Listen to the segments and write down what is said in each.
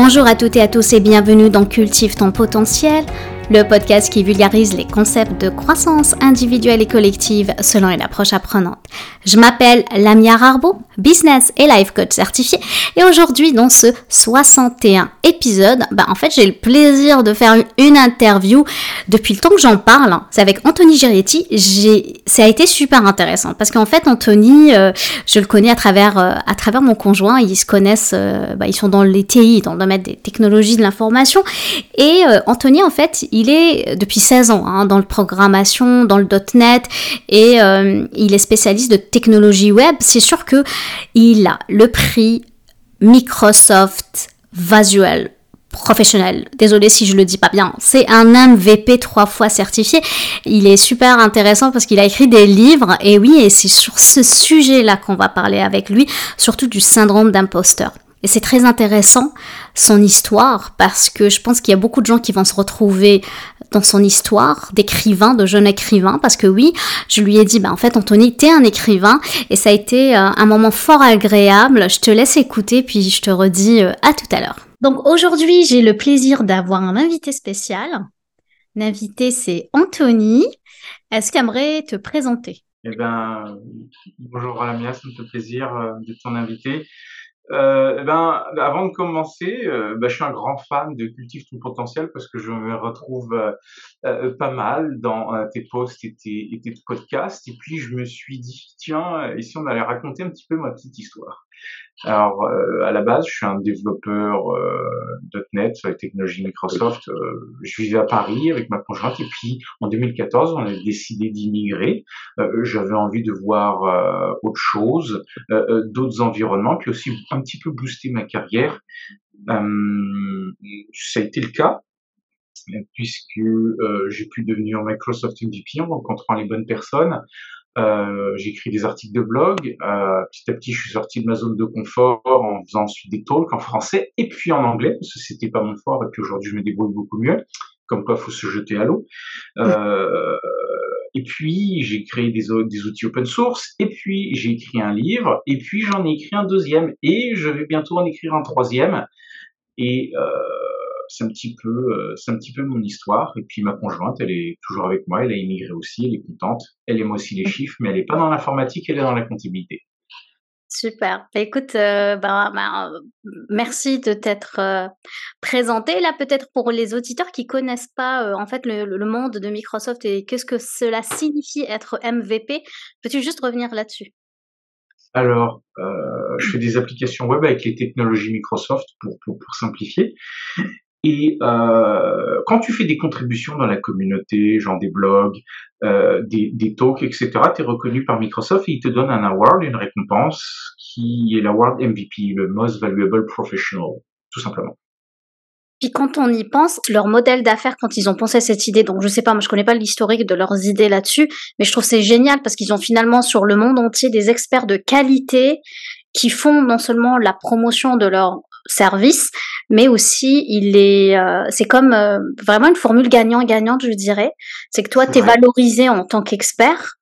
Bonjour à toutes et à tous et bienvenue dans Cultive ton potentiel, le podcast qui vulgarise les concepts de croissance individuelle et collective selon une approche apprenante. Je m'appelle Lamia Rarbo, business et life coach certifié, et aujourd'hui dans ce 61 épisode, bah en fait j'ai le plaisir de faire une interview depuis le temps que j'en parle. Hein. C'est avec Anthony Giretti. J'ai, ça a été super intéressant parce qu'en fait Anthony, euh, je le connais à travers euh, à travers mon conjoint. Ils se connaissent, euh, bah, ils sont dans les TI, dans le domaine des technologies de l'information, et Anthony en fait est depuis 16 ans hein, dans le programmation, dans le .NET et euh, il est spécialiste de technologie web. C'est sûr que il a le prix Microsoft Visual professionnel. Désolé si je le dis pas bien. C'est un MVP trois fois certifié. Il est super intéressant parce qu'il a écrit des livres et oui, et c'est sur ce sujet-là qu'on va parler avec lui, surtout du syndrome d'imposteur. Et c'est très intéressant son histoire parce que je pense qu'il y a beaucoup de gens qui vont se retrouver dans son histoire d'écrivain, de jeune écrivain, parce que oui, je lui ai dit, bah en fait Anthony, t'es un écrivain et ça a été euh, un moment fort agréable. Je te laisse écouter puis je te redis euh, à tout à l'heure. Donc aujourd'hui, j'ai le plaisir d'avoir un invité spécial. L'invité c'est Anthony. Est-ce qu'il aimerait te présenter? Eh ben, bonjour Alamia, ça me fait plaisir euh, d'être ton invité. Euh, eh ben, avant de commencer, euh, ben, je suis un grand fan de Cultive ton potentiel parce que je me retrouve euh, euh pas mal dans euh, tes posts et tes, et tes podcasts. Et puis je me suis dit, tiens, ici on allait raconter un petit peu ma petite histoire? Alors, euh, à la base, je suis un développeur euh, .NET sur les technologies Microsoft. Euh, je vivais à Paris avec ma conjointe et puis en 2014, on a décidé d'immigrer. Euh, j'avais envie de voir euh, autre chose, d'autres environnements, puis aussi un petit peu booster ma carrière. ça a été le cas puisque j'ai pu devenir Microsoft MVP en rencontrant les bonnes personnes. Euh, j'écris des articles de blog. Euh, petit à petit, je suis sorti de ma zone de confort en faisant ensuite des talks en français et puis en anglais parce que c'était pas mon fort et puis aujourd'hui je me débrouille beaucoup mieux. Comme quoi, faut se jeter à l'eau. Euh, et puis j'ai créé des, des outils open source. Et puis j'ai écrit un livre. Et puis j'en ai écrit un deuxième. Et je vais bientôt en écrire un troisième. Et euh, c'est un petit peu, euh, c'est un petit peu mon histoire. Et puis ma conjointe, elle est toujours avec moi, elle a immigré aussi, elle est contente. Elle aime aussi les chiffres, mais elle est pas dans l'informatique, elle est dans la comptabilité. Super. Bah, écoute, euh, bah, bah, merci de t'être euh, présenté. Là, peut-être pour les auditeurs qui connaissent pas en fait le, le, monde de Microsoft et qu'est-ce que cela signifie être MVP, peux-tu juste revenir là-dessus? Alors, je fais des applications web avec les technologies Microsoft pour, pour, pour simplifier. Et euh, quand tu fais des contributions dans la communauté, genre des blogs, euh, des, talks, etc., tu es reconnu par Microsoft et ils te donnent un award, une récompense qui est l'award MVP, le Most Valuable Professional, tout simplement. Puis quand on y pense, leur modèle d'affaires, quand ils ont pensé à cette idée, donc je sais pas, moi je connais pas l'historique de leurs idées là-dessus, mais je trouve c'est génial parce qu'ils ont finalement sur le monde entier des experts de qualité qui font non seulement la promotion de leur service, mais aussi il est, euh, c'est comme euh, vraiment une formule gagnant-gagnante, je dirais. C'est que toi, tu es valorisé en tant qu'expert,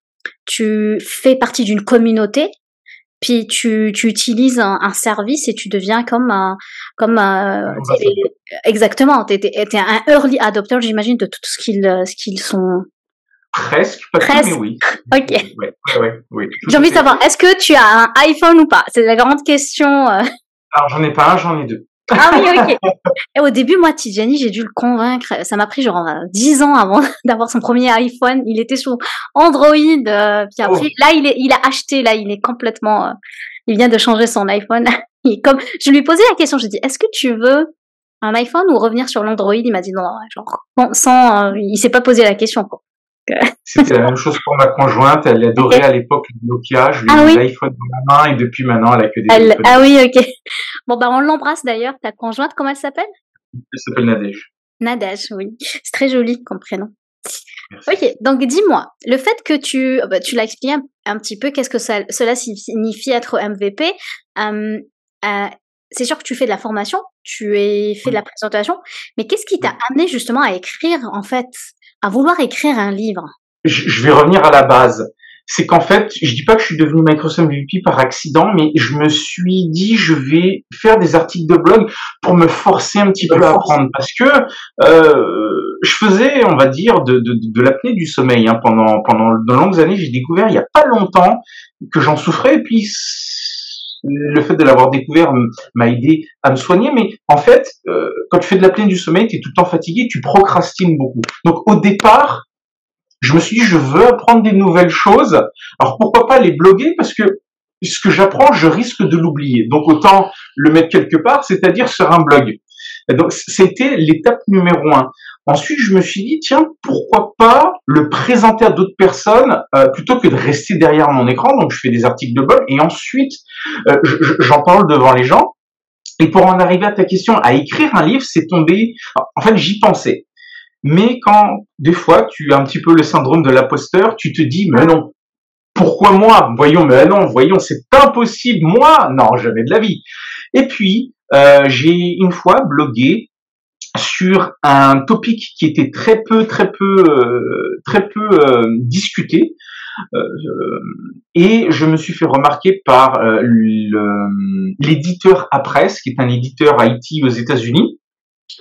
tu fais partie d'une communauté, puis tu, tu utilises un, un, service et tu deviens comme un, comme un, exactement, tu es, un early adopter, j'imagine, de tout ce qu'ils, ce qu'ils sont. Presque, pas Presque. mais oui. ok. Ouais, ouais, ouais, J'ai envie de savoir, est-ce que tu as un iPhone ou pas? C'est la grande question. Euh. Alors j'en ai pas un, j'en ai deux. Ah oui, ok. Et au début, moi, Tijani, j'ai dû le convaincre. Ça m'a pris genre 10 ans avant d'avoir son premier iPhone. Il était sous Android. Euh, puis après, oh. là, il, est, il a acheté. Là, il est complètement. Euh, il vient de changer son iPhone. comme je lui ai posé la question, je lui ai dit, est-ce que tu veux un iPhone ou revenir sur l'Android? Il m'a dit non, genre bon, sans. Euh, il s'est pas posé la question. Quoi. C'était la même chose pour ma conjointe. Elle adorait à l'époque le Nokia. Je lui ai ah, mis l'iPhone dans la main et depuis maintenant, elle a que des elle... Ah oui, ok. Bon, bah, on l'embrasse d'ailleurs. Ta conjointe, comment elle s'appelle? Elle s'appelle Nadège. Nadège, oui. C'est très joli comme prénom. Merci. Ok, donc dis-moi, le fait que tu, bah, tu l'as expliqué un, petit peu, qu'est-ce que ça, cela signifie être MVP euh, euh, C'est sûr que tu fais de la formation, tu es fait de la présentation, mais qu'est-ce qui t'a amené justement à écrire en fait? À vouloir écrire un livre je, vais revenir à la base. c'est qu'en fait, je dis pas que je suis devenu Microsoft MVP par accident, mais je me suis dit je vais faire des articles de blog pour me forcer un petit peu à apprendre parce que euh, je faisais, on va dire, de, de, de l'apnée du sommeil hein, pendant pendant de longues années. J'ai découvert il y a pas longtemps que j'en souffrais et puis le fait de l'avoir découvert m'a aidé à me soigner. Mais en fait, euh, quand tu fais de l'apnée du sommeil, tu es tout le temps fatigué, tu procrastines beaucoup. Donc au départ, je me suis dit, je veux apprendre des nouvelles choses. Alors pourquoi pas les bloguer? Parce que ce que j'apprends, je risque de l'oublier. Donc autant le mettre quelque part, c'est-à-dire sur un blog. Donc c'était l'étape numéro un. Ensuite, je me suis dit, tiens, pourquoi pas le présenter à d'autres personnes euh, plutôt que de rester derrière mon écran. Donc je fais des articles de blog et ensuite euh, j'en parle devant les gens. Et pour en arriver à ta question, à écrire un livre, c'est tombé. En fait, j'y pensais. Mais quand des fois tu as un petit peu le syndrome de l'imposteur, tu te dis mais non, pourquoi moi? Voyons, mais non, voyons, c'est impossible, moi Non, jamais de la vie. Et puis euh, j'ai une fois blogué sur un topic qui était très peu, très peu, euh, très peu euh, discuté. et je me suis fait remarquer par l'éditeur Apresse, qui est un éditeur IT aux États-Unis,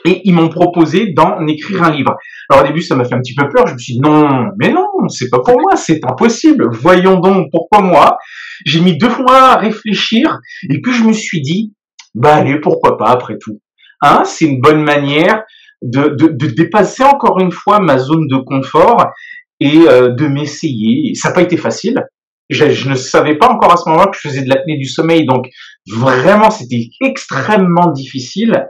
et ils m'ont proposé d'en écrire un livre. Alors au début, ça m'a fait un petit peu peur. Je me suis dit non, mais non, c'est pas pour moi, c'est impossible. Voyons donc pourquoi moi. J'ai mis deux mois à réfléchir et puis je me suis dit, bah allez, pourquoi pas après tout. Hein, c'est une bonne manière de, de, dépasser encore une fois ma zone de confort et euh, de m'essayer. Ça n'a pas été facile. Je, ne savais pas encore à ce moment-là que je faisais de l'apnée du sommeil, donc vraiment c'était extrêmement difficile.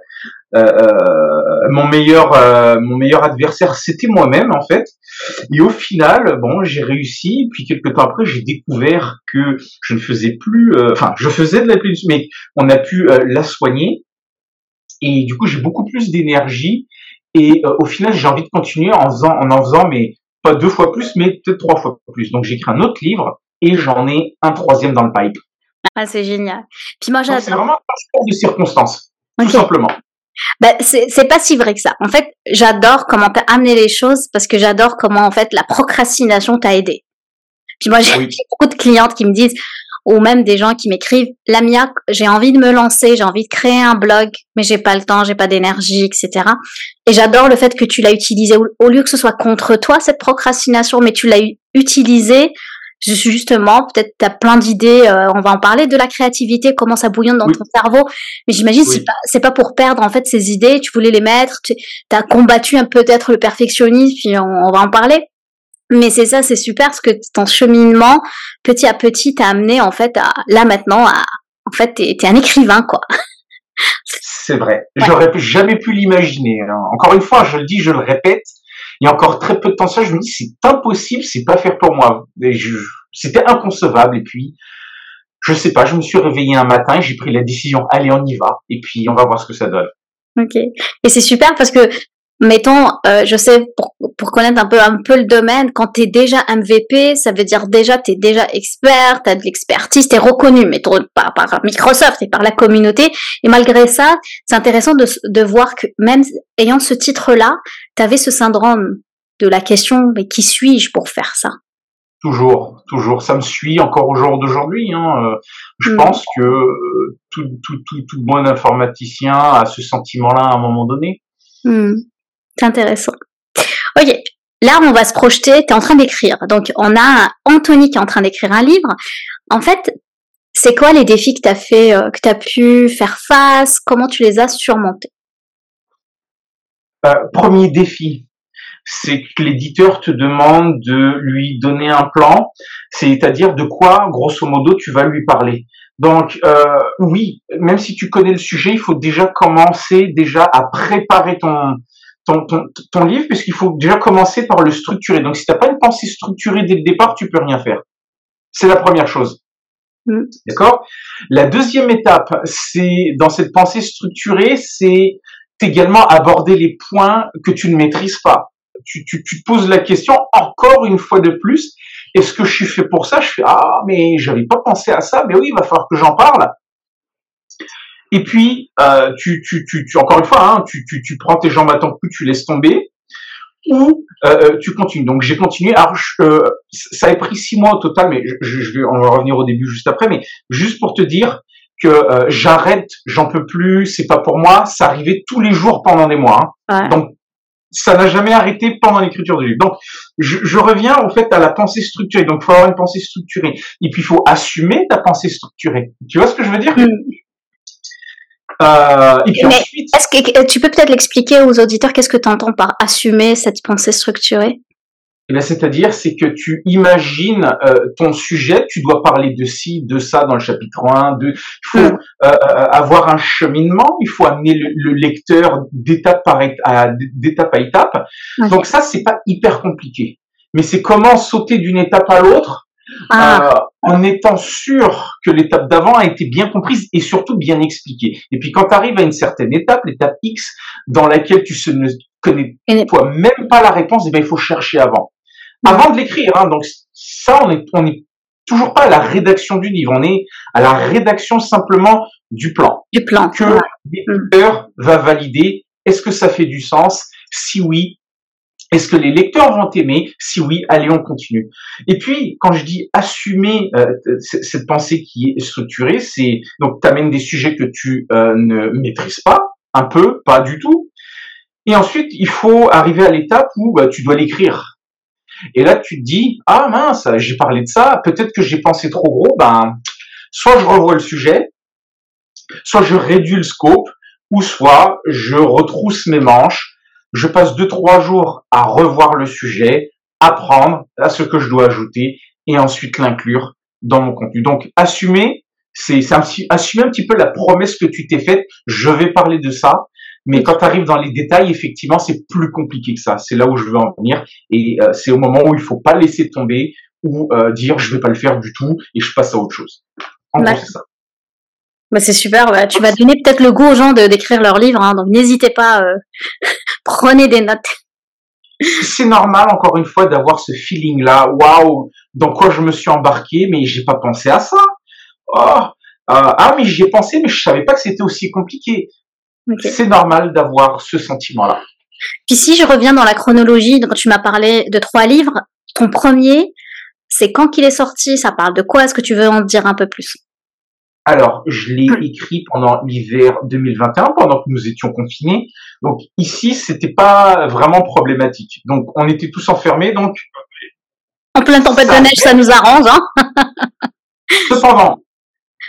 Euh, euh, mon meilleur mon meilleur adversaire c'était moi-même en fait et au final bon j'ai réussi puis quelques temps après j'ai découvert que je ne faisais plus enfin je faisais de la mais on a pu la soigner et du coup j'ai beaucoup plus d'énergie et au final j'ai envie de continuer en faisant en en faisant mais pas deux fois plus mais peut-être trois fois plus donc j'écris un autre livre et j'en ai un troisième dans le pipe ah, c'est génial. Puis moi, j'adore. C'est vraiment un de circonstances, tout simplement. Ben, c'est pas si vrai que ça. En fait, j'adore comment t'as amené les choses parce que j'adore comment en fait la procrastination t'a aidé. Puis moi, j'ai beaucoup de clientes qui me disent ou même des gens qui m'écrivent Lamia, j'ai envie de me lancer, j'ai envie de créer un blog, mais j'ai pas le temps, j'ai pas d'énergie, etc. Et j'adore le fait que tu l'as utilisé au lieu que ce soit contre toi cette procrastination, mais tu l'as utilisé je suis justement, peut-être tu as plein d'idées, euh, on va en parler de la créativité, comment ça bouillonne dans ton cerveau, mais j'imagine c'est pas c'est pas pour perdre en fait ces idées, tu voulais les mettre, tu as combattu un peut-être le perfectionnisme, puis on, va en parler. Mais c'est ça, c'est super parce que ton cheminement petit à petit t'a amené en fait à là maintenant à en fait t'es es un écrivain quoi. C'est vrai. J'aurais jamais pu l'imaginer. Hein. Encore une fois, je le dis, je le répète, il y a encore très peu de temps ça, je me dis c'est impossible, c'est pas faire pour moi. C'était inconcevable et puis je sais pas, je me suis réveillé un matin et j'ai pris la décision, allez on y va et puis on va voir ce que ça donne. Ok. Et c'est super parce que mettons, euh, je sais pour, pour connaître un peu un peu le domaine, quand tu es déjà MVP, ça veut dire déjà tu es déjà expert, tu as de l'expertise, tu es reconnu, mais par, par Microsoft et par la communauté. Et malgré ça, c'est intéressant de, de voir que même ayant ce titre-là, tu avais ce syndrome de la question, mais qui suis-je pour faire ça? Toujours, toujours. Ça me suit encore au jour d'aujourd'hui. Hein. Euh, je hmm. pense que euh, tout, tout, tout, tout, bon informaticien a ce sentiment-là à un moment donné. Hmm. C'est intéressant. Ok, là on va se projeter, tu es en train d'écrire. Donc on a Anthony qui est en train d'écrire un livre. En fait, c'est quoi les défis que tu as fait, euh, que tu as pu faire face? Comment tu les as surmontés? Euh, Premier défi, c'est que l'éditeur te demande de lui donner un plan, c'est-à-dire de quoi, grosso modo, tu vas lui parler. Donc euh, oui, même si tu connais le sujet, il faut déjà commencer déjà à préparer ton ton, ton, ton livre, puisqu'il faut déjà commencer par le structurer. Donc, si tu n'as pas une pensée structurée dès le départ, tu peux rien faire. C'est la première chose. Mm. D'accord? La deuxième étape, c'est dans cette pensée structurée, c'est également aborder les points que tu ne maîtrises pas. Tu, tu, tu te poses la question encore une fois de plus. Est-ce que je suis fait pour ça? Je fais ah mais j'avais pas pensé à ça. Mais oui, il va falloir que j'en parle. Et puis, euh, tu, tu, tu, tu, encore une fois, hein, tu, tu, tu prends tes jambes à ton cou, tu laisses tomber. ou euh, tu continues. Donc j'ai continué. Alors ça a pris six mois au total, mais je, je, vais on va revenir au début juste après. Mais juste pour te dire que j'arrête, j'en peux plus, c'est pas pour moi. Ça arrivait tous les jours pendant des mois. Hein. Donc ça n'a jamais arrêté pendant l'écriture du livre. Donc, je, je, reviens au fait à la pensée structurée. Donc, il faut avoir une pensée structurée. Et puis, il faut assumer ta pensée structurée. Tu vois ce que je veux dire? Mm. Euh, et puis ensuite... Est-ce que tu peux peut-être l'expliquer aux auditeurs Qu'est-ce que tu entends par assumer cette pensée structurée? Eh c'est-à-dire, c'est que tu imagines euh, ton sujet, tu dois parler de ci, de ça dans le chapitre 1, de, il faut mm. euh, euh, avoir un cheminement, il faut amener le, lecteur d'étape par à, d'étape à étape. Donc ça, c'est pas hyper compliqué, mais c'est comment sauter d'une étape à l'autre ah. en étant sûr que l'étape d'avant a été bien comprise et surtout bien expliquée. Et puis quand tu arrives à une certaine étape, l'étape X, dans laquelle tu ne connais toi même pas la réponse, et eh ben il faut chercher avant avant de l'écrire. Hein. Donc ça, on est, on est toujours pas à la rédaction du livre, on est à la rédaction simplement du plan. Du plan. Que l'éditeur va valider. Est-ce que ça fait du sens? Si oui, est-ce que les lecteurs vont aimer Si oui, allez, on continue. Et puis, quand je dis assumer euh, cette pensée qui est structurée, c'est donc tu amènes des sujets que tu euh, ne maîtrises pas, un peu, pas du tout. Et ensuite, il faut arriver à l'étape où bah, tu dois l'écrire. Et là, tu te dis, ah mince, j'ai parlé de ça, peut-être que j'ai pensé trop gros, ben, soit je revois le sujet, soit je réduis le scope, ou soit je retrousse mes manches, je passe deux, trois jours à revoir le sujet, apprendre à ce que je dois ajouter, et ensuite l'inclure dans mon contenu. Donc, assumer, c'est assumer un petit peu la promesse que tu t'es faite, je vais parler de ça, mais quand tu arrives dans les détails, effectivement, c'est plus compliqué que ça. C'est là où je veux en venir. Et euh, c'est au moment où il faut pas laisser tomber ou euh, dire je vais pas le faire du tout et je passe à autre chose. En gros, c'est ça. Bah c'est super. Tu vas donner peut-être le goût aux gens de d'écrire leur livre. Hein, donc n'hésitez pas. Euh, prenez des notes. C'est normal, encore une fois, d'avoir ce feeling-là. Waouh, dans quoi je me suis embarqué, mais j'ai pas pensé à ça. Oh, ah, mais j'y ai pensé, mais je savais pas que c'était aussi compliqué. C'est normal d'avoir ce sentiment-là. Puis si je reviens dans la chronologie, donc tu m'as parlé de trois livres, ton premier, c'est quand qu'il est sorti, ça parle de quoi? Est-ce que tu veux en dire un peu plus? Alors, je l'ai écrit pendant l'hiver 2021, pendant que nous étions confinés. Donc ici, c'était pas vraiment problématique. Donc on était tous enfermés, donc en pleine tempête de neige, ça nous arrange. Hein Cependant,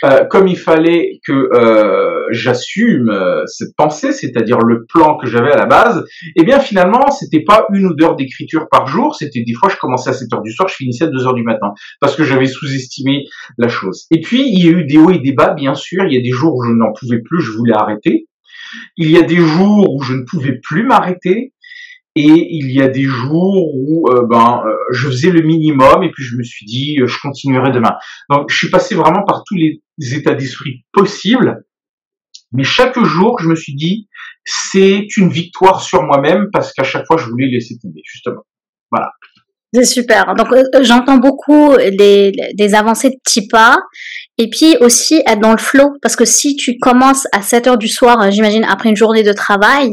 euh, comme il fallait que euh, j'assume euh, cette pensée, c'est-à-dire le plan que j'avais à la base, eh bien finalement, c'était pas une ou deux heures d'écriture par jour, c'était des fois je commençais à 7 heures du soir, je finissais à 2 heures du matin, parce que j'avais sous-estimé la chose. Et puis, il y a eu des hauts et des bas, bien sûr, il y a des jours où je n'en pouvais plus, je voulais arrêter. Il y a des jours où je ne pouvais plus m'arrêter, et il y a des jours où euh, ben euh, je faisais le minimum et puis je me suis dit euh, je continuerai demain. Donc je suis passé vraiment par tous les états d'esprit possibles, mais chaque jour je me suis dit c'est une victoire sur moi-même parce qu'à chaque fois je voulais laisser tomber justement. Voilà. C'est super. Donc j'entends beaucoup des, avancées de petits pas et puis aussi être dans le flow parce que si tu commences à 7 heures du soir, j'imagine après une journée de travail,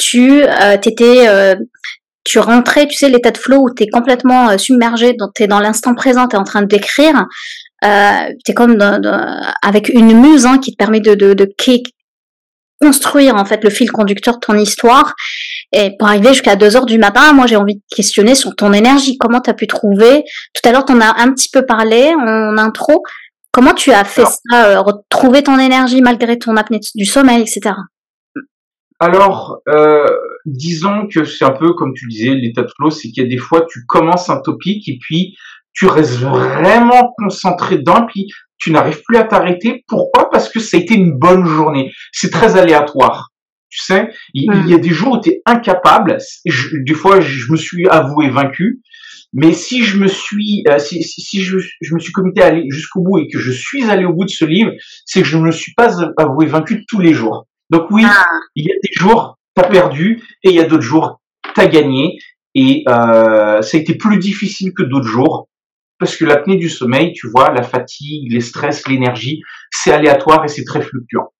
tu euh, t'étais euh, tu rentrais, tu sais, l'état de flow où tu es complètement euh, submergé, tu es dans l'instant présent, tu es en train d'écrire, euh, tu es comme avec une muse hein, qui te permet de, de, de, construire en fait le fil conducteur de ton histoire. Et pour arriver jusqu'à 2 heures du matin, moi j'ai envie de questionner sur ton énergie, comment tu as pu trouver, tout à l'heure tu en as un petit peu parlé en intro, comment tu as fait ça, retrouver ton énergie malgré ton apnée du sommeil, etc. Alors, euh, disons que c'est un peu comme tu disais, l'état de flow, c'est qu'il y a des fois tu commences un topic et puis tu restes vraiment concentré dedans, puis tu n'arrives plus à t'arrêter. Pourquoi? Parce que ça a été une bonne journée. C'est très aléatoire. Tu sais, il, y a des jours où tu es incapable. des fois, je me suis avoué vaincu. Mais si je me suis, euh, si, si, je, je, me suis comité à aller jusqu'au bout et que je suis allé au bout de ce livre, c'est que je ne me suis pas avoué vaincu tous les jours. Donc oui, ah. il y a des jours, t'as perdu, et il y a d'autres jours, t'as gagné. Et euh, ça a été plus difficile que d'autres jours, parce que l'apnée du sommeil, tu vois, la fatigue, les stress, l'énergie, c'est aléatoire et c'est très fluctuant.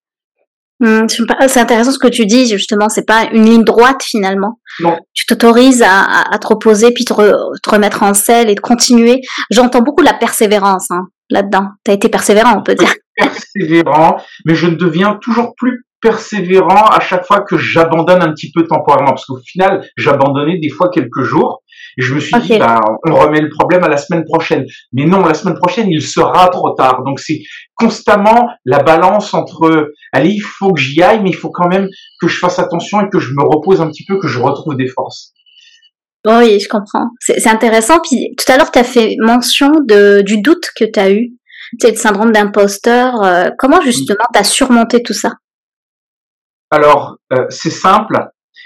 Hmm, c'est intéressant ce que tu dis, justement, c'est pas une ligne droite finalement. Non. Tu t'autorises à, te reposer, puis te, te, remettre en selle et de continuer. J'entends beaucoup la persévérance hein, là-dedans. Tu as été persévérant, on peut dire. Persévérant, mais je ne deviens toujours plus persévérant à chaque fois que j'abandonne un petit peu temporairement, parce qu'au final, j'abandonnais des fois quelques jours, et je me suis dit, bah, on remet le problème à la semaine prochaine. Mais non, la semaine prochaine, il sera trop tard. Donc c'est constamment la balance entre, allez, il faut que j'y aille, mais il faut quand même que je fasse attention et que je me repose un petit peu, que je retrouve des forces. Oui, je comprends. C'est intéressant. Puis tout à l'heure, tu as fait mention de, du doute que tu as eu, sais, le syndrome d'imposteur. Euh, comment justement tu as surmonté tout ça? Alors, euh, c'est simple,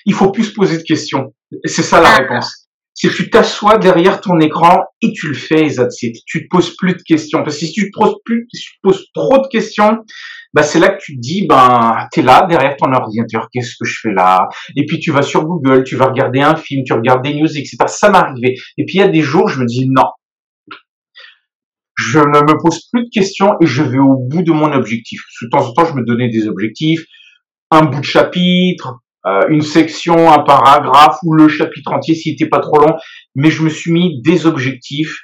il faut plus se poser de questions. C'est ça la ah. réponse. Si tu t'assois derrière ton écran et tu le fais, that's Tu te poses plus de questions. Parce que si tu te poses plus, si tu poses trop de questions, bah c'est là que tu te dis, ben, t'es là derrière ton ordinateur, qu'est-ce que je fais là? Et puis tu vas sur Google, tu vas regarder un film, tu regardes des news, etc. Ça m'arrivait. Et puis il y a des jours, je me dis non, je ne me pose plus de questions et je vais au bout de mon objectif. De temps en temps, je me donnais des objectifs un bout de chapitre, euh, une section, un paragraphe ou le chapitre entier s'il n'était pas trop long, mais je me suis mis des objectifs.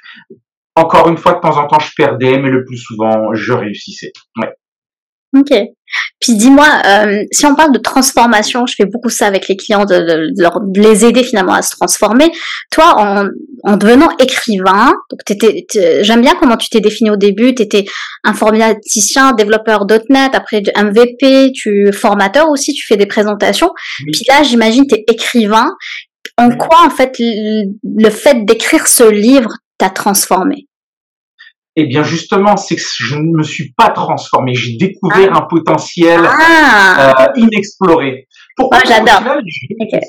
Encore une fois, de temps en temps, je perdais, mais le plus souvent, je réussissais. Ok. Puis dis-moi, euh, si on parle de transformation, je fais beaucoup ça avec les clients, de, de, les aider finalement à se transformer. Toi, en, en devenant écrivain, j'aime bien comment tu t'es défini au début. Tu étais informaticien, développeur .NET, après MVP, tu formateur aussi, tu fais des présentations. Puis là, j'imagine, tu es écrivain. En quoi, en fait, le fait d'écrire ce livre t'a transformé? Eh bien justement, c'est que je ne me suis pas transformé. J'ai découvert ah. un potentiel ah. euh, inexploré. Pourquoi oh, J'adore.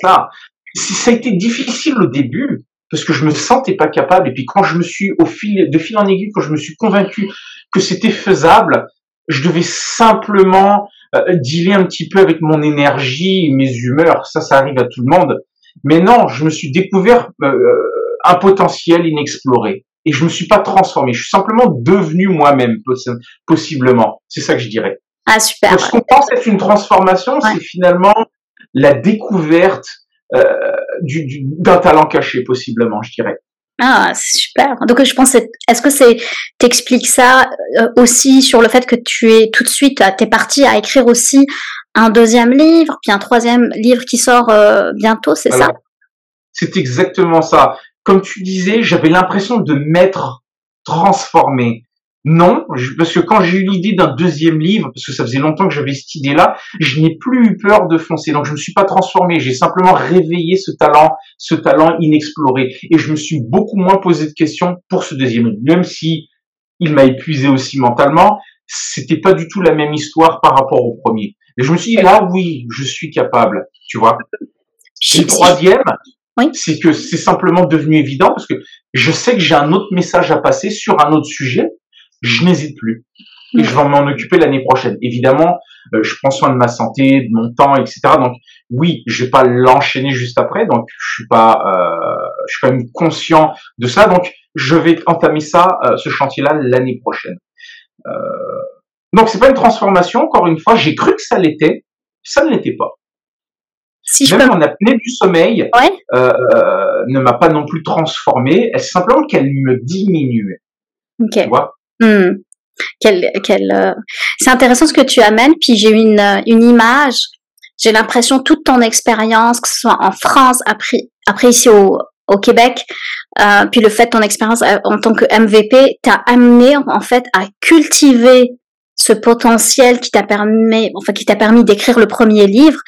Ça. ça a été difficile au début parce que je me sentais pas capable. Et puis quand je me suis au fil de fil en aiguille, quand je me suis convaincu que c'était faisable, je devais simplement euh, dealer un petit peu avec mon énergie, mes humeurs. Ça, ça arrive à tout le monde. Mais non, je me suis découvert euh, un potentiel inexploré et je me suis pas transformé. Je suis simplement devenu moi-même, possiblement. C'est ça que je dirais. Ah, super. ce qu'on pense être une transformation, c'est finalement la découverte euh, du, d'un talent caché, possiblement, je dirais. Ah, c'est super. Donc, je pense, est-ce que c'est, t'expliques ça euh, aussi sur le fait que tu es tout de suite, t'es parti à écrire aussi un deuxième livre, puis un troisième livre qui sort euh, bientôt, c'est ça? C'est exactement ça comme tu disais, j'avais l'impression de m'être transformé. Non, parce que quand j'ai eu l'idée d'un deuxième livre, parce que ça faisait longtemps que j'avais cette idée-là, je n'ai plus eu peur de foncer. Donc je me suis pas transformé, j'ai simplement réveillé ce talent, ce talent inexploré. Et je me suis beaucoup moins posé de questions pour ce deuxième livre, même si il m'a épuisé aussi mentalement. C'était pas du tout la même histoire par rapport au premier. Et je me suis dit là, oui, je suis capable, tu vois. le troisième, c'est que c'est simplement devenu évident parce que je sais que j'ai un autre message à passer sur un autre sujet. Je n'hésite plus. Et je vais m'en occuper l'année prochaine. Évidemment, euh, je prends soin de ma santé, de mon temps, etc. Donc oui, je vais pas l'enchaîner juste après. Donc je suis pas, euh, je suis quand même conscient de ça. Donc je vais entamer ça, euh, ce chantier-là l'année prochaine. Euh, donc c'est pas une transformation. Encore une fois, j'ai cru que ça l'était. Ça ne l'était pas. Si Même mon apnée du sommeil euh, euh, ne m'a pas non plus transformé, c'est simplement qu'elle me diminuait? Ok. Tu vois? Hmm. Euh, c'est intéressant ce que tu amènes. Puis j'ai une, une image. J'ai l'impression toute ton expérience, que ce soit en France, après, après ici au, au Québec, euh, puis le fait de ton expérience en tant que MVP t'a amené en fait à cultiver ce potentiel qui t'a permis, enfin qui t'a permis d'écrire le premier livre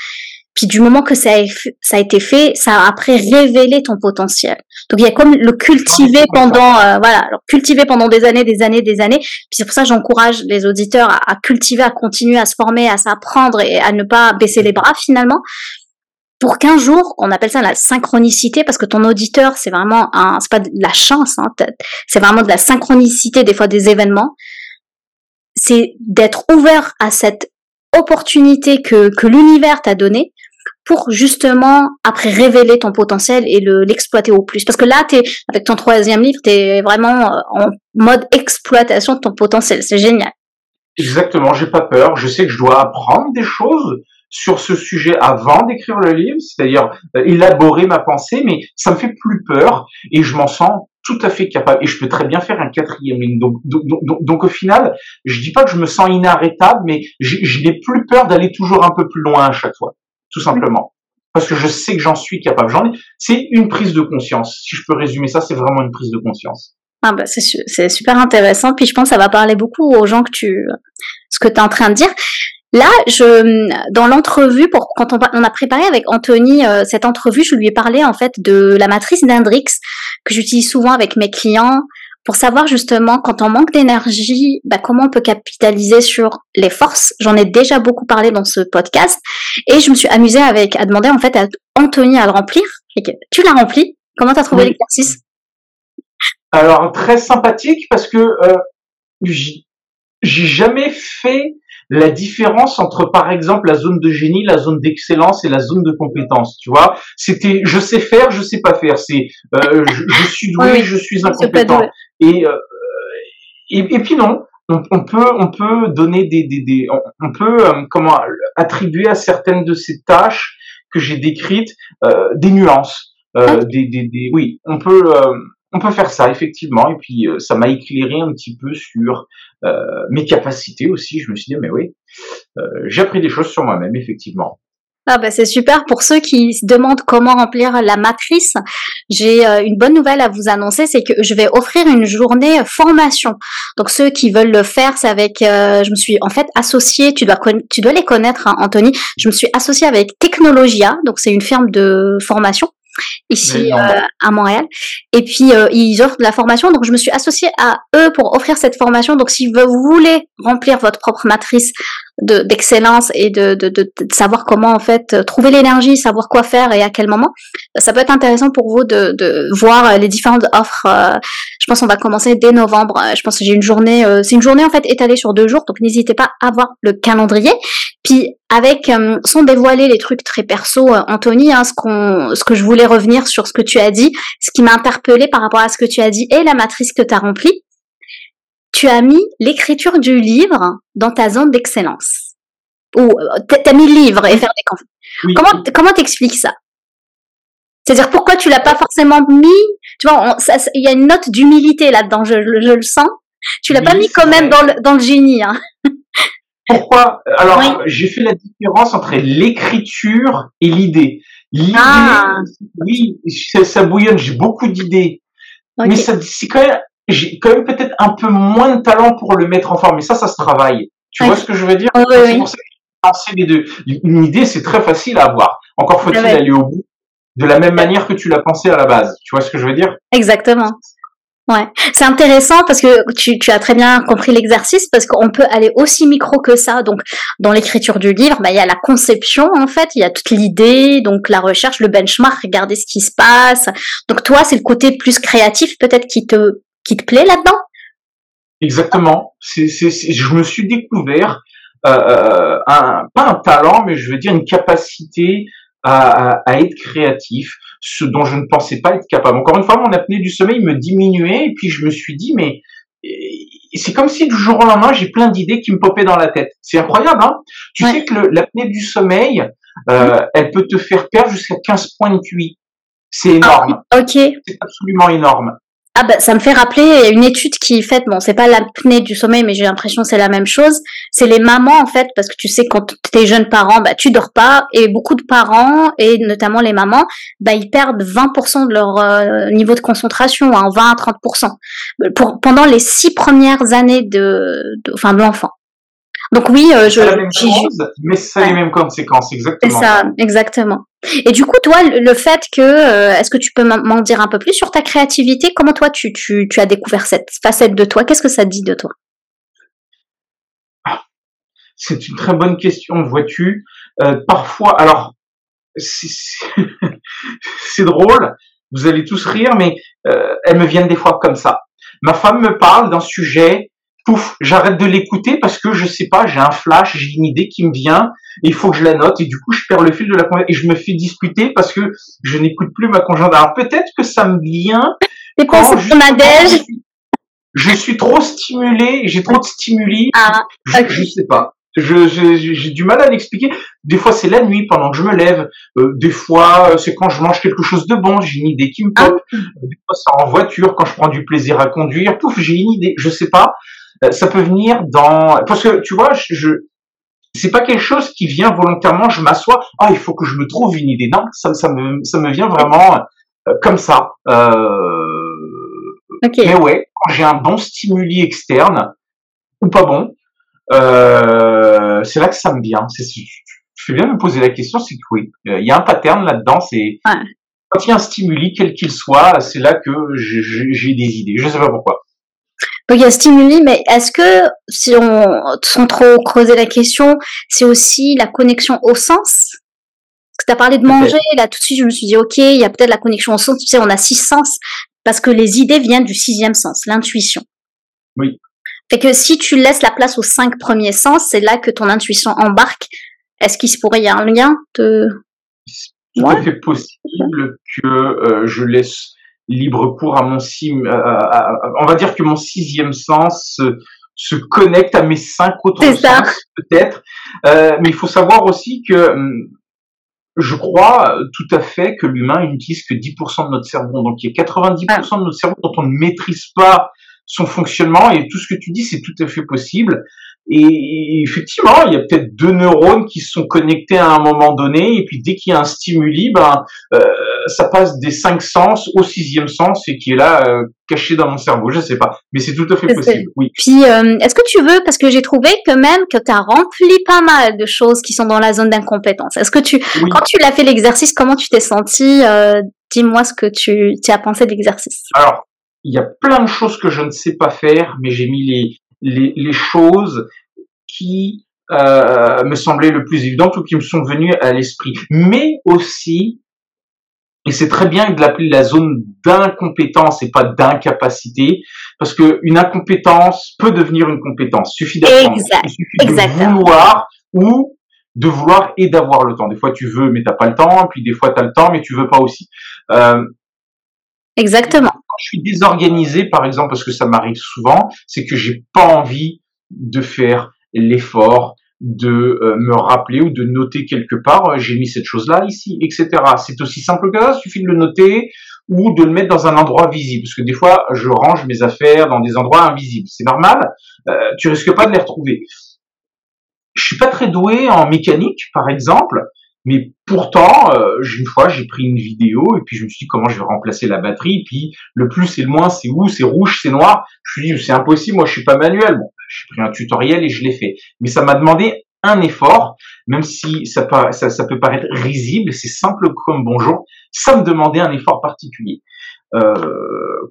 puis du moment que ça a, ça a été fait, ça a après révélé ton potentiel. Donc il y a comme le cultiver pendant, euh, voilà, cultiver pendant des années, des années, des années. Puis c'est pour ça que j'encourage les auditeurs à, cultiver, à continuer à se former, à s'apprendre et à ne pas baisser les bras finalement. Pour qu'un jour, on appelle ça la synchronicité, parce que ton auditeur, c'est vraiment un, c'est pas de la chance, hein, c'est vraiment de la synchronicité des fois des événements. C'est d'être ouvert à cette opportunité que, que l'univers t'a donnée pour justement après révéler ton potentiel et le l'exploiter au plus. Parce que là t'es avec ton troisième livre t'es vraiment euh, en mode exploitation de ton potentiel. C'est génial. Exactement, j'ai pas peur. Je sais que je dois apprendre des choses sur ce sujet avant d'écrire le livre, c'est-à-dire euh, élaborer ma pensée, mais ça me fait plus peur et je m'en sens tout à fait capable. Et je peux très bien faire un quatrième ligne. Donc, donc, donc, au final, je dis pas que je me sens inarrêtable, mais je n'ai plus peur d'aller toujours un peu plus loin à chaque fois, tout simplement. Parce que je sais que j'en suis capable. J'en ai. C'est une prise de conscience. Si je peux résumer ça, c'est vraiment une prise de conscience. Ah bah c'est super intéressant. Puis je pense que ça va parler beaucoup aux gens que tu, ce que tu es en train de dire. Là, je, dans l'entrevue, pour quand on, on, a préparé avec Anthony euh, cette entrevue, je lui ai parlé en fait de la matrice d'Hendrix que j'utilise souvent avec mes clients pour savoir justement quand on manque d'énergie, bah, comment on peut capitaliser sur les forces. J'en ai déjà beaucoup parlé dans ce podcast et je me suis amusée avec à demander en fait à Anthony à le remplir. Et que, tu l'as rempli? Comment t'as trouvé l'exercice? Alors très sympathique parce que euh, j'ai jamais fait la différence entre, par exemple, la zone de génie, la zone d'excellence et la zone de compétence. Tu vois, c'était je sais faire, je sais pas faire. C'est euh, je, suis doué, je suis incompétent. Et, euh, et, et puis non, on, on, peut on peut donner des, des, des on peut euh, comment attribuer à certaines de ces tâches que j'ai décrites euh, des nuances. Euh, des, des, des, oui, on peut on peut faire ça effectivement. Et puis euh, ça m'a éclairé un petit peu sur euh, mes capacités aussi. Je me suis dit mais oui euh, j'ai appris des choses sur moi-même effectivement ah bah c'est super pour ceux qui se demandent comment remplir la matrice. J'ai une bonne nouvelle à vous annoncer, c'est que je vais offrir une journée formation. Donc ceux qui veulent le faire, c'est avec, je me suis en fait associée. Tu dois tu dois les connaître, hein, Anthony. Je me suis associée avec Technologia, donc c'est une firme de formation ici euh, à Montréal. Et puis euh, ils offrent de la formation, donc je me suis associée à eux pour offrir cette formation. Donc si vous voulez remplir votre propre matrice d'excellence et de, de, de, savoir comment en fait trouver l'énergie, savoir quoi faire et à quel moment, ça peut être intéressant pour vous de, voir les différentes offres. Euh, je pense qu'on va commencer dès novembre. Je pense que j'ai une journée, c'est une journée en fait étalée sur deux jours, donc n'hésitez pas à voir le calendrier. Puis avec, euh, sans dévoiler les trucs très perso, euh, Anthony, hein, ce, qu'on, ce que je voulais revenir sur ce que tu as dit, ce qui m'a interpellé par rapport à ce que tu as dit et la matrice que tu as remplie, tu as mis l'écriture du livre dans ta zone d'excellence. Ou euh, tu as mis le livre et faire des conférences. Comment comment t'expliques ça? C'est-à-dire pourquoi tu l'as pas forcément mis? Tu vois, il y a une note d'humilité là-dedans, je, je, le sens. Tu l'as pas mis quand même dans le, dans le génie. Hein. Pourquoi? Alors, j'ai fait la différence entre l'écriture et l'idée. L'idée, ah. oui, ça, bouillonne, j'ai beaucoup d'idées. Mais ça, c'est quand même, j'ai quand même peut-être un peu moins de talent pour le mettre en forme. Mais ça, ça se travaille. Tu vois ce que je veux dire? C'est pour ça que les deux. Une idée, c'est très facile à avoir. Encore faut-il aller au bout de la même manière que tu l'as pensé à la base. Tu vois ce que je veux dire? Exactement. Ouais, c'est intéressant parce que tu, tu, as très bien compris l'exercice parce qu'on peut aller aussi micro que ça. Donc, dans l'écriture du livre, bah, il y a la conception en fait, il y a toute l'idée, donc la recherche, le benchmark, regarder ce qui se passe. Donc toi, c'est le côté plus créatif peut-être qui te qui te plaît là-dedans? Exactement. C'est, c'est, je me suis découvert euh, euh, un, pas un talent, mais je veux dire une capacité à, à, être créatif, ce dont je ne pensais pas être capable. Encore une fois, mon apnée du sommeil me diminuait, et puis je me suis dit, mais c'est comme si du jour au lendemain, j'ai plein d'idées qui me popaient dans la tête. C'est incroyable, hein? Tu sais que l'apnée du sommeil, euh, elle peut te faire perdre jusqu'à 15 points de QI. C'est énorme. Ah, ok. C'est absolument énorme. Ah bah ça me fait rappeler une étude qui est faite, bon c'est pas l'apnée du sommeil mais j'ai l'impression c'est la même chose, c'est les mamans en fait parce que tu sais quand t'es jeune parent bah tu dors pas. Et beaucoup de parents et notamment les mamans bah ils perdent 20% de leur euh, niveau de concentration, hein, 20 à 30% pour, pendant les six premières années de, de enfin de l'enfant. Donc oui, euh, je. La même chose, mais ça a les mêmes conséquences, exactement. C'est ça, exactement. Et du coup, toi, le fait que, euh, est-ce que tu peux m'en dire un peu plus sur ta créativité? Comment toi, tu, tu, tu as découvert cette facette de toi? Qu'est-ce que ça dit de toi? C'est une très bonne question, vois-tu. Euh, parfois, alors, c'est drôle, vous allez tous rire, mais euh, elles me viennent des fois comme ça. Ma femme me parle d'un sujet pouf, j'arrête de l'écouter parce que je sais pas, j'ai un flash, j'ai une idée qui me vient, et il faut que je la note, et du coup je perds le fil de la conversation, et je me fais discuter parce que je n'écoute plus ma conjointe. Alors peut-être que ça me vient quand je, je suis trop stimulé, j'ai trop de stimuli. Ah, je, je sais pas. Je, j'ai du mal à l'expliquer. Des fois, c'est la nuit pendant que je me lève. Euh, des fois, c'est quand je mange quelque chose de bon. J'ai une idée qui me Ah. pop. Des fois, c'est en voiture quand je prends du plaisir à conduire. Pouf, j'ai une idée. Je sais pas. Euh, Ça peut venir dans parce que tu vois, je, je c'est pas quelque chose qui vient volontairement. Je m'assois. Ah, il faut que je me trouve une idée. Non, ça, ça me ça me vient vraiment euh, comme ça. Euh, ok. mais ouais, quand j'ai un bon stimuli externe, ou pas bon, euh, c'est là que ça me vient. C'est, je fais bien de me poser la question, c'est que oui, euh, il y a un pattern là-dedans, c'est Ouais. quand il y a un stimuli, quel qu'il soit, c'est là que j'ai, j'ai- j'ai des idées. Je sais pas pourquoi. Donc il y a stimuli, mais est-ce que, si on, sans trop creuser la question, c'est aussi la connexion au sens? Parce que tu as parlé de manger, là tout de suite je me suis dit, ok, il y a peut-être la connexion au sens, tu sais, on a six sens, parce que les idées viennent du sixième sens, l'intuition. Oui. Fait que si tu laisses la place aux cinq premiers sens, c'est là que ton intuition embarque. Est-ce qu'il se pourrait y a un lien de... Tout Ouais. à fait possible que euh, je laisse libre cours à mon sim. euh, à- à- on va dire que mon sixième sens se, se connecte à mes cinq autres sens, peut-être. Euh, mais il faut savoir aussi que hum, je crois tout à fait que l'humain n'utilise que 10% de notre cerveau. Donc il y a 90% de notre cerveau dont on ne maîtrise pas son fonctionnement et tout ce que tu dis, c'est tout à fait possible. Et effectivement, il y a peut-être deux neurones qui sont connectés à un moment donné, et puis dès qu'il y a un stimuli, ben euh, ça passe des cinq sens au sixième sens et qui est là euh, caché dans mon cerveau. Je sais pas, mais c'est tout à fait possible. Oui. Puis, euh, est-ce que tu veux, parce que j'ai trouvé que même que tu as rempli pas mal de choses qui sont dans la zone d'incompétence. Est-ce que tu, Oui. quand tu l'as fait l'exercice, comment tu t'es senti euh, Dis-moi ce que tu, tu as pensé de l'exercice? Alors, il y a plein de choses que je ne sais pas faire, mais j'ai mis les, les, les choses qui euh, me semblaient le plus évidentes ou qui me sont venues à l'esprit. Mais aussi, et c'est très bien de l'appeler la zone d'incompétence et pas d'incapacité, parce que une incompétence peut devenir une compétence. Il suffit d'apprendre. Il suffit exactement. de vouloir ou de vouloir et d'avoir le temps. Des fois tu veux mais t'as pas le temps, puis des fois t'as le temps mais tu veux pas aussi. Euh, Exactement. quand je suis désorganisé, par exemple, parce que ça m'arrive souvent, c'est que j'ai pas envie de faire l'effort de euh, me rappeler ou de noter quelque part, euh, j'ai mis cette chose-là ici, etc. C'est aussi simple que ça, il suffit de le noter ou de le mettre dans un endroit visible. Parce que des fois, je range mes affaires dans des endroits invisibles. C'est normal, euh, tu risques pas de les retrouver. Je suis pas très doué en mécanique, par exemple, mais pourtant, euh, une fois, j'ai pris une vidéo et puis je me suis dit comment je vais remplacer la batterie? Puis le plus et le moins, c'est où C'est rouge, c'est noir. Je me suis dit c'est impossible, moi je suis pas manuel. Bon, j'ai pris un tutoriel et je l'ai fait. Mais ça m'a demandé un effort, même si ça, ça, ça peut paraître risible, c'est simple comme bonjour. Ça me demandait un effort particulier. Euh,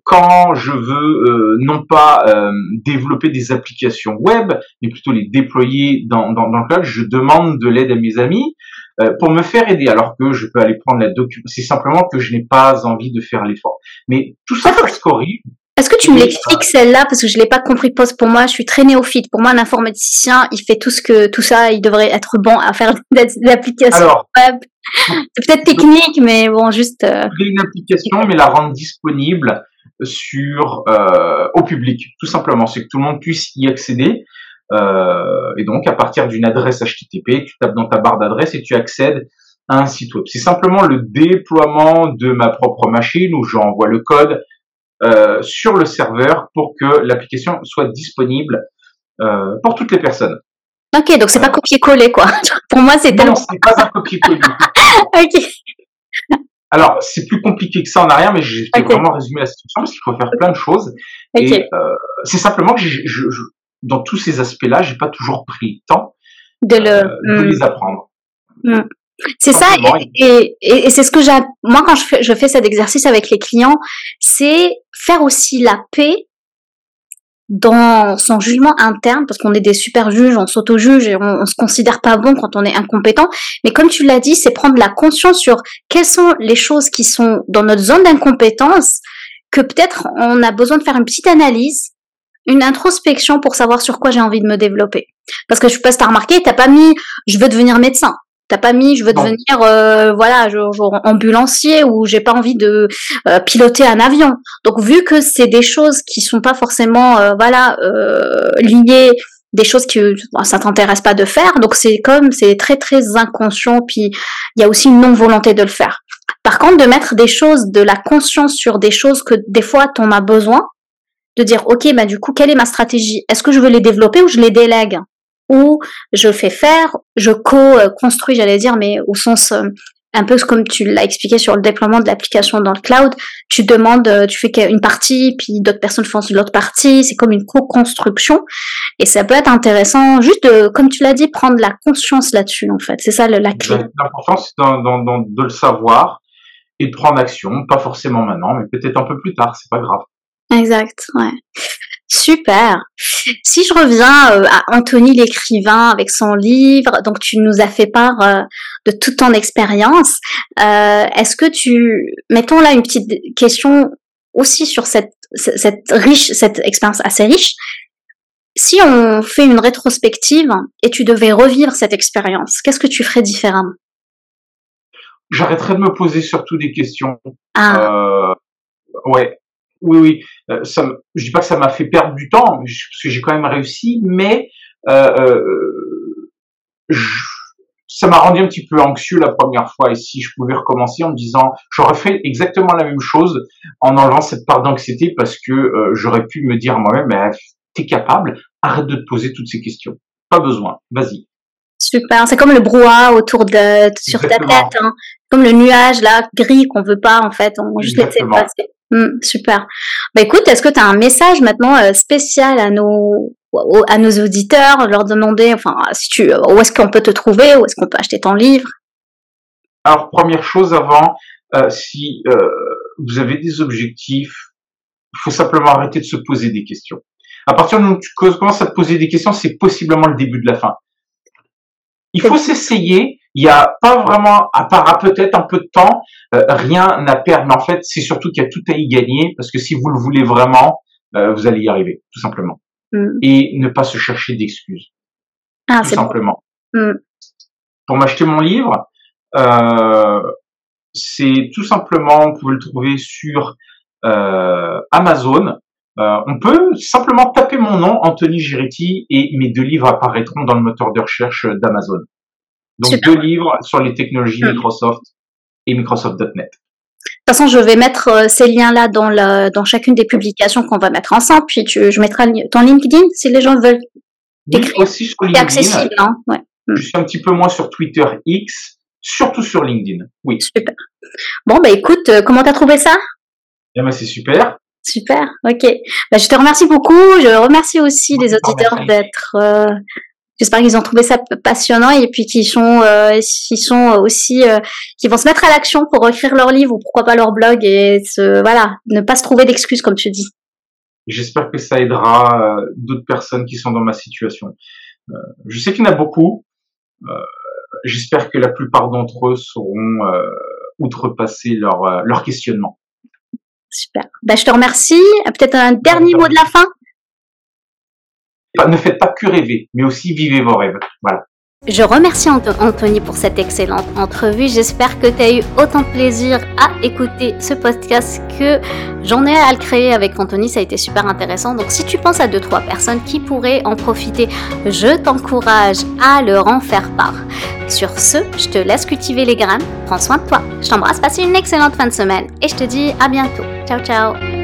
quand je veux euh, non pas euh, développer des applications web, mais plutôt les déployer dans, dans, dans le cloud, je demande de l'aide à mes amis euh, pour me faire aider, alors que je peux aller prendre la document. C'est simplement que je n'ai pas envie de faire l'effort. Mais tout ça, ça corrige. Est-ce que tu me l'expliques celle-là parce que je l'ai pas compris poste pour moi, je suis très néophyte. Pour moi, un informaticien, il fait tout ce que tout ça, il devrait être bon à faire des des applications Alors, web. C'est peut-être technique, mais bon, juste. euh, créer une application, mais la rendre disponible sur euh, au public, tout simplement, c'est que tout le monde puisse y accéder. Euh, et donc, à partir d'une adresse HTTP, tu tapes dans ta barre d'adresse et tu accèdes à un site web. C'est simplement le déploiement de ma propre machine où j'envoie le code euh, sur le serveur pour que l'application soit disponible euh, pour toutes les personnes. Ok, donc c'est pas copier-coller quoi. pour moi, c'est Non, tellement. c'est pas un copier-coller. Ok. Alors, c'est plus compliqué que ça en arrière, mais j'ai Ok. vraiment résumé la situation parce qu'il faut faire plein de choses. Et euh, c'est simplement que je, je- dans tous ces aspects-là, j'ai pas toujours pris le temps De le. euh, de Hmm. les apprendre. C'est ça, et, et, et- et c'est ce que j'ai. Moi, quand je fais, je fais cet exercice avec les clients, c'est faire aussi la paix dans son jugement interne, parce qu'on est des super juges, on s'auto-juge et on, on se considère pas bon quand on est incompétent. Mais comme tu l'as dit, c'est prendre la conscience sur quelles sont les choses qui sont dans notre zone d'incompétence, que peut-être on a besoin de faire une petite analyse, une introspection pour savoir sur quoi j'ai envie de me développer. Parce que je sais pas si t'as remarqué, t'as pas mis je veux devenir médecin. T'as pas mis, je veux devenir, euh, voilà, genre, ambulancier ou j'ai pas envie de euh, piloter un avion. Donc vu que c'est des choses qui sont pas forcément, euh, voilà, liées, des choses que ça t'intéresse pas de faire. Donc c'est comme, c'est très très inconscient. Puis il y a aussi une non volonté de le faire. Par contre, de mettre des choses, de la conscience sur des choses que des fois t'en as besoin, de dire ok, bah du coup, quelle est ma stratégie? Est-ce que je veux les développer ou je les délègue? Ou je fais faire, je co-construis, j'allais dire, mais au sens euh, un peu comme tu l'as expliqué sur le déploiement de l'application dans le cloud, tu demandes, euh, tu fais une partie, puis d'autres personnes font l'autre partie, c'est comme une co-construction, et ça peut être intéressant, juste de, comme tu l'as dit, prendre la conscience là-dessus, en fait, c'est ça la clé. L'important, c'est de le savoir et de prendre action, pas forcément maintenant, mais peut-être un peu plus tard, c'est pas grave. Exact, ouais. Super. Si je reviens euh, à Anthony l'écrivain avec son livre, donc tu nous as fait part euh, de toute ton expérience. Euh, est-ce que tu, mettons là une petite question aussi sur cette, cette riche, cette expérience assez riche. Si on fait une rétrospective et tu devais revivre cette expérience, qu'est-ce que tu ferais différemment? J'arrêterais de me poser surtout des questions. Ah. ouais, oui, oui. Euh, ça, je dis pas que ça m'a fait perdre du temps, parce que j'ai quand même réussi, mais euh, euh ça m'a rendu un petit peu anxieux la première fois. Et si je pouvais recommencer en me disant, j'aurais fait exactement la même chose en enlevant cette part d'anxiété, parce que j'aurais pu me dire moi-même, bah, t'es capable, arrête de te poser toutes ces questions. Pas besoin, vas-y. Super, c'est comme le brouhaha autour de sur ta tête, hein. Comme le nuage là gris qu'on veut pas en fait, on juste laisser passer. Hmm, super. Bah écoute, est-ce que tu as un message maintenant euh, spécial à nos à nos auditeurs, leur demander, enfin, si tu, où est-ce qu'on peut te trouver, où est-ce qu'on peut acheter ton livre? Alors première chose avant, euh, si euh, vous avez des objectifs, il faut simplement arrêter de se poser des questions. À partir du moment où tu commences à te poser des questions, c'est possiblement le début de la fin. Il faut s'essayer. Il n'y a pas vraiment, à part peut-être un peu de temps, euh, rien à perdre. Mais en fait, c'est surtout qu'il y a tout à y gagner parce que si vous le voulez vraiment, euh, vous allez y arriver, tout simplement. Mm. Et ne pas se chercher d'excuses. Ah, tout simplement. Mm. Pour m'acheter mon livre, euh, c'est tout simplement, vous pouvez le trouver sur Amazon. on peut simplement taper mon nom, Anthony Giretti, et mes deux livres apparaîtront dans le moteur de recherche d'Amazon. Donc deux livres sur les technologies mm. Microsoft et Microsoft.NET. De toute façon, je vais mettre euh, ces liens-là dans, la, dans chacune des publications qu'on va mettre ensemble. Puis tu, je mettrai ton LinkedIn si les gens veulent écrire. aussi sur LinkedIn. C'est accessible, hein ouais. Je suis un petit peu moins sur Twitter X, surtout sur LinkedIn. Oui. Super. Bon, bah écoute, euh, comment t'as trouvé ça? Eh ben, c'est super. Super, ok. Bah, je te remercie beaucoup. Je remercie aussi les auditeurs d'être euh, J'espère qu'ils ont trouvé ça passionnant et puis qu'ils sont, euh, sont aussi, euh, qui vont se mettre à l'action pour écrire leur livre ou pourquoi pas leur blog et se, voilà, ne pas se trouver d'excuses comme tu dis. J'espère que ça aidera euh, d'autres personnes qui sont dans ma situation. Euh, je sais qu'il y en a beaucoup. J'espère que la plupart d'entre eux sauront outrepasser leur, leur questionnement. Super. Bah, je te remercie. Peut-être un dernier mot de la fin? Ne faites pas que rêver, mais aussi vivez vos rêves. Voilà. Je remercie Anthony pour cette excellente entrevue. J'espère que tu as eu autant de plaisir à écouter ce podcast que j'en ai à le créer avec Anthony. Ça a été super intéressant. Donc si tu penses à deux, trois personnes qui pourraient en profiter, je t'encourage à leur en faire part. Sur ce, je te laisse cultiver les graines. Prends soin de toi. Je t'embrasse. Passe une excellente fin de semaine et je te dis à bientôt. Ciao, ciao.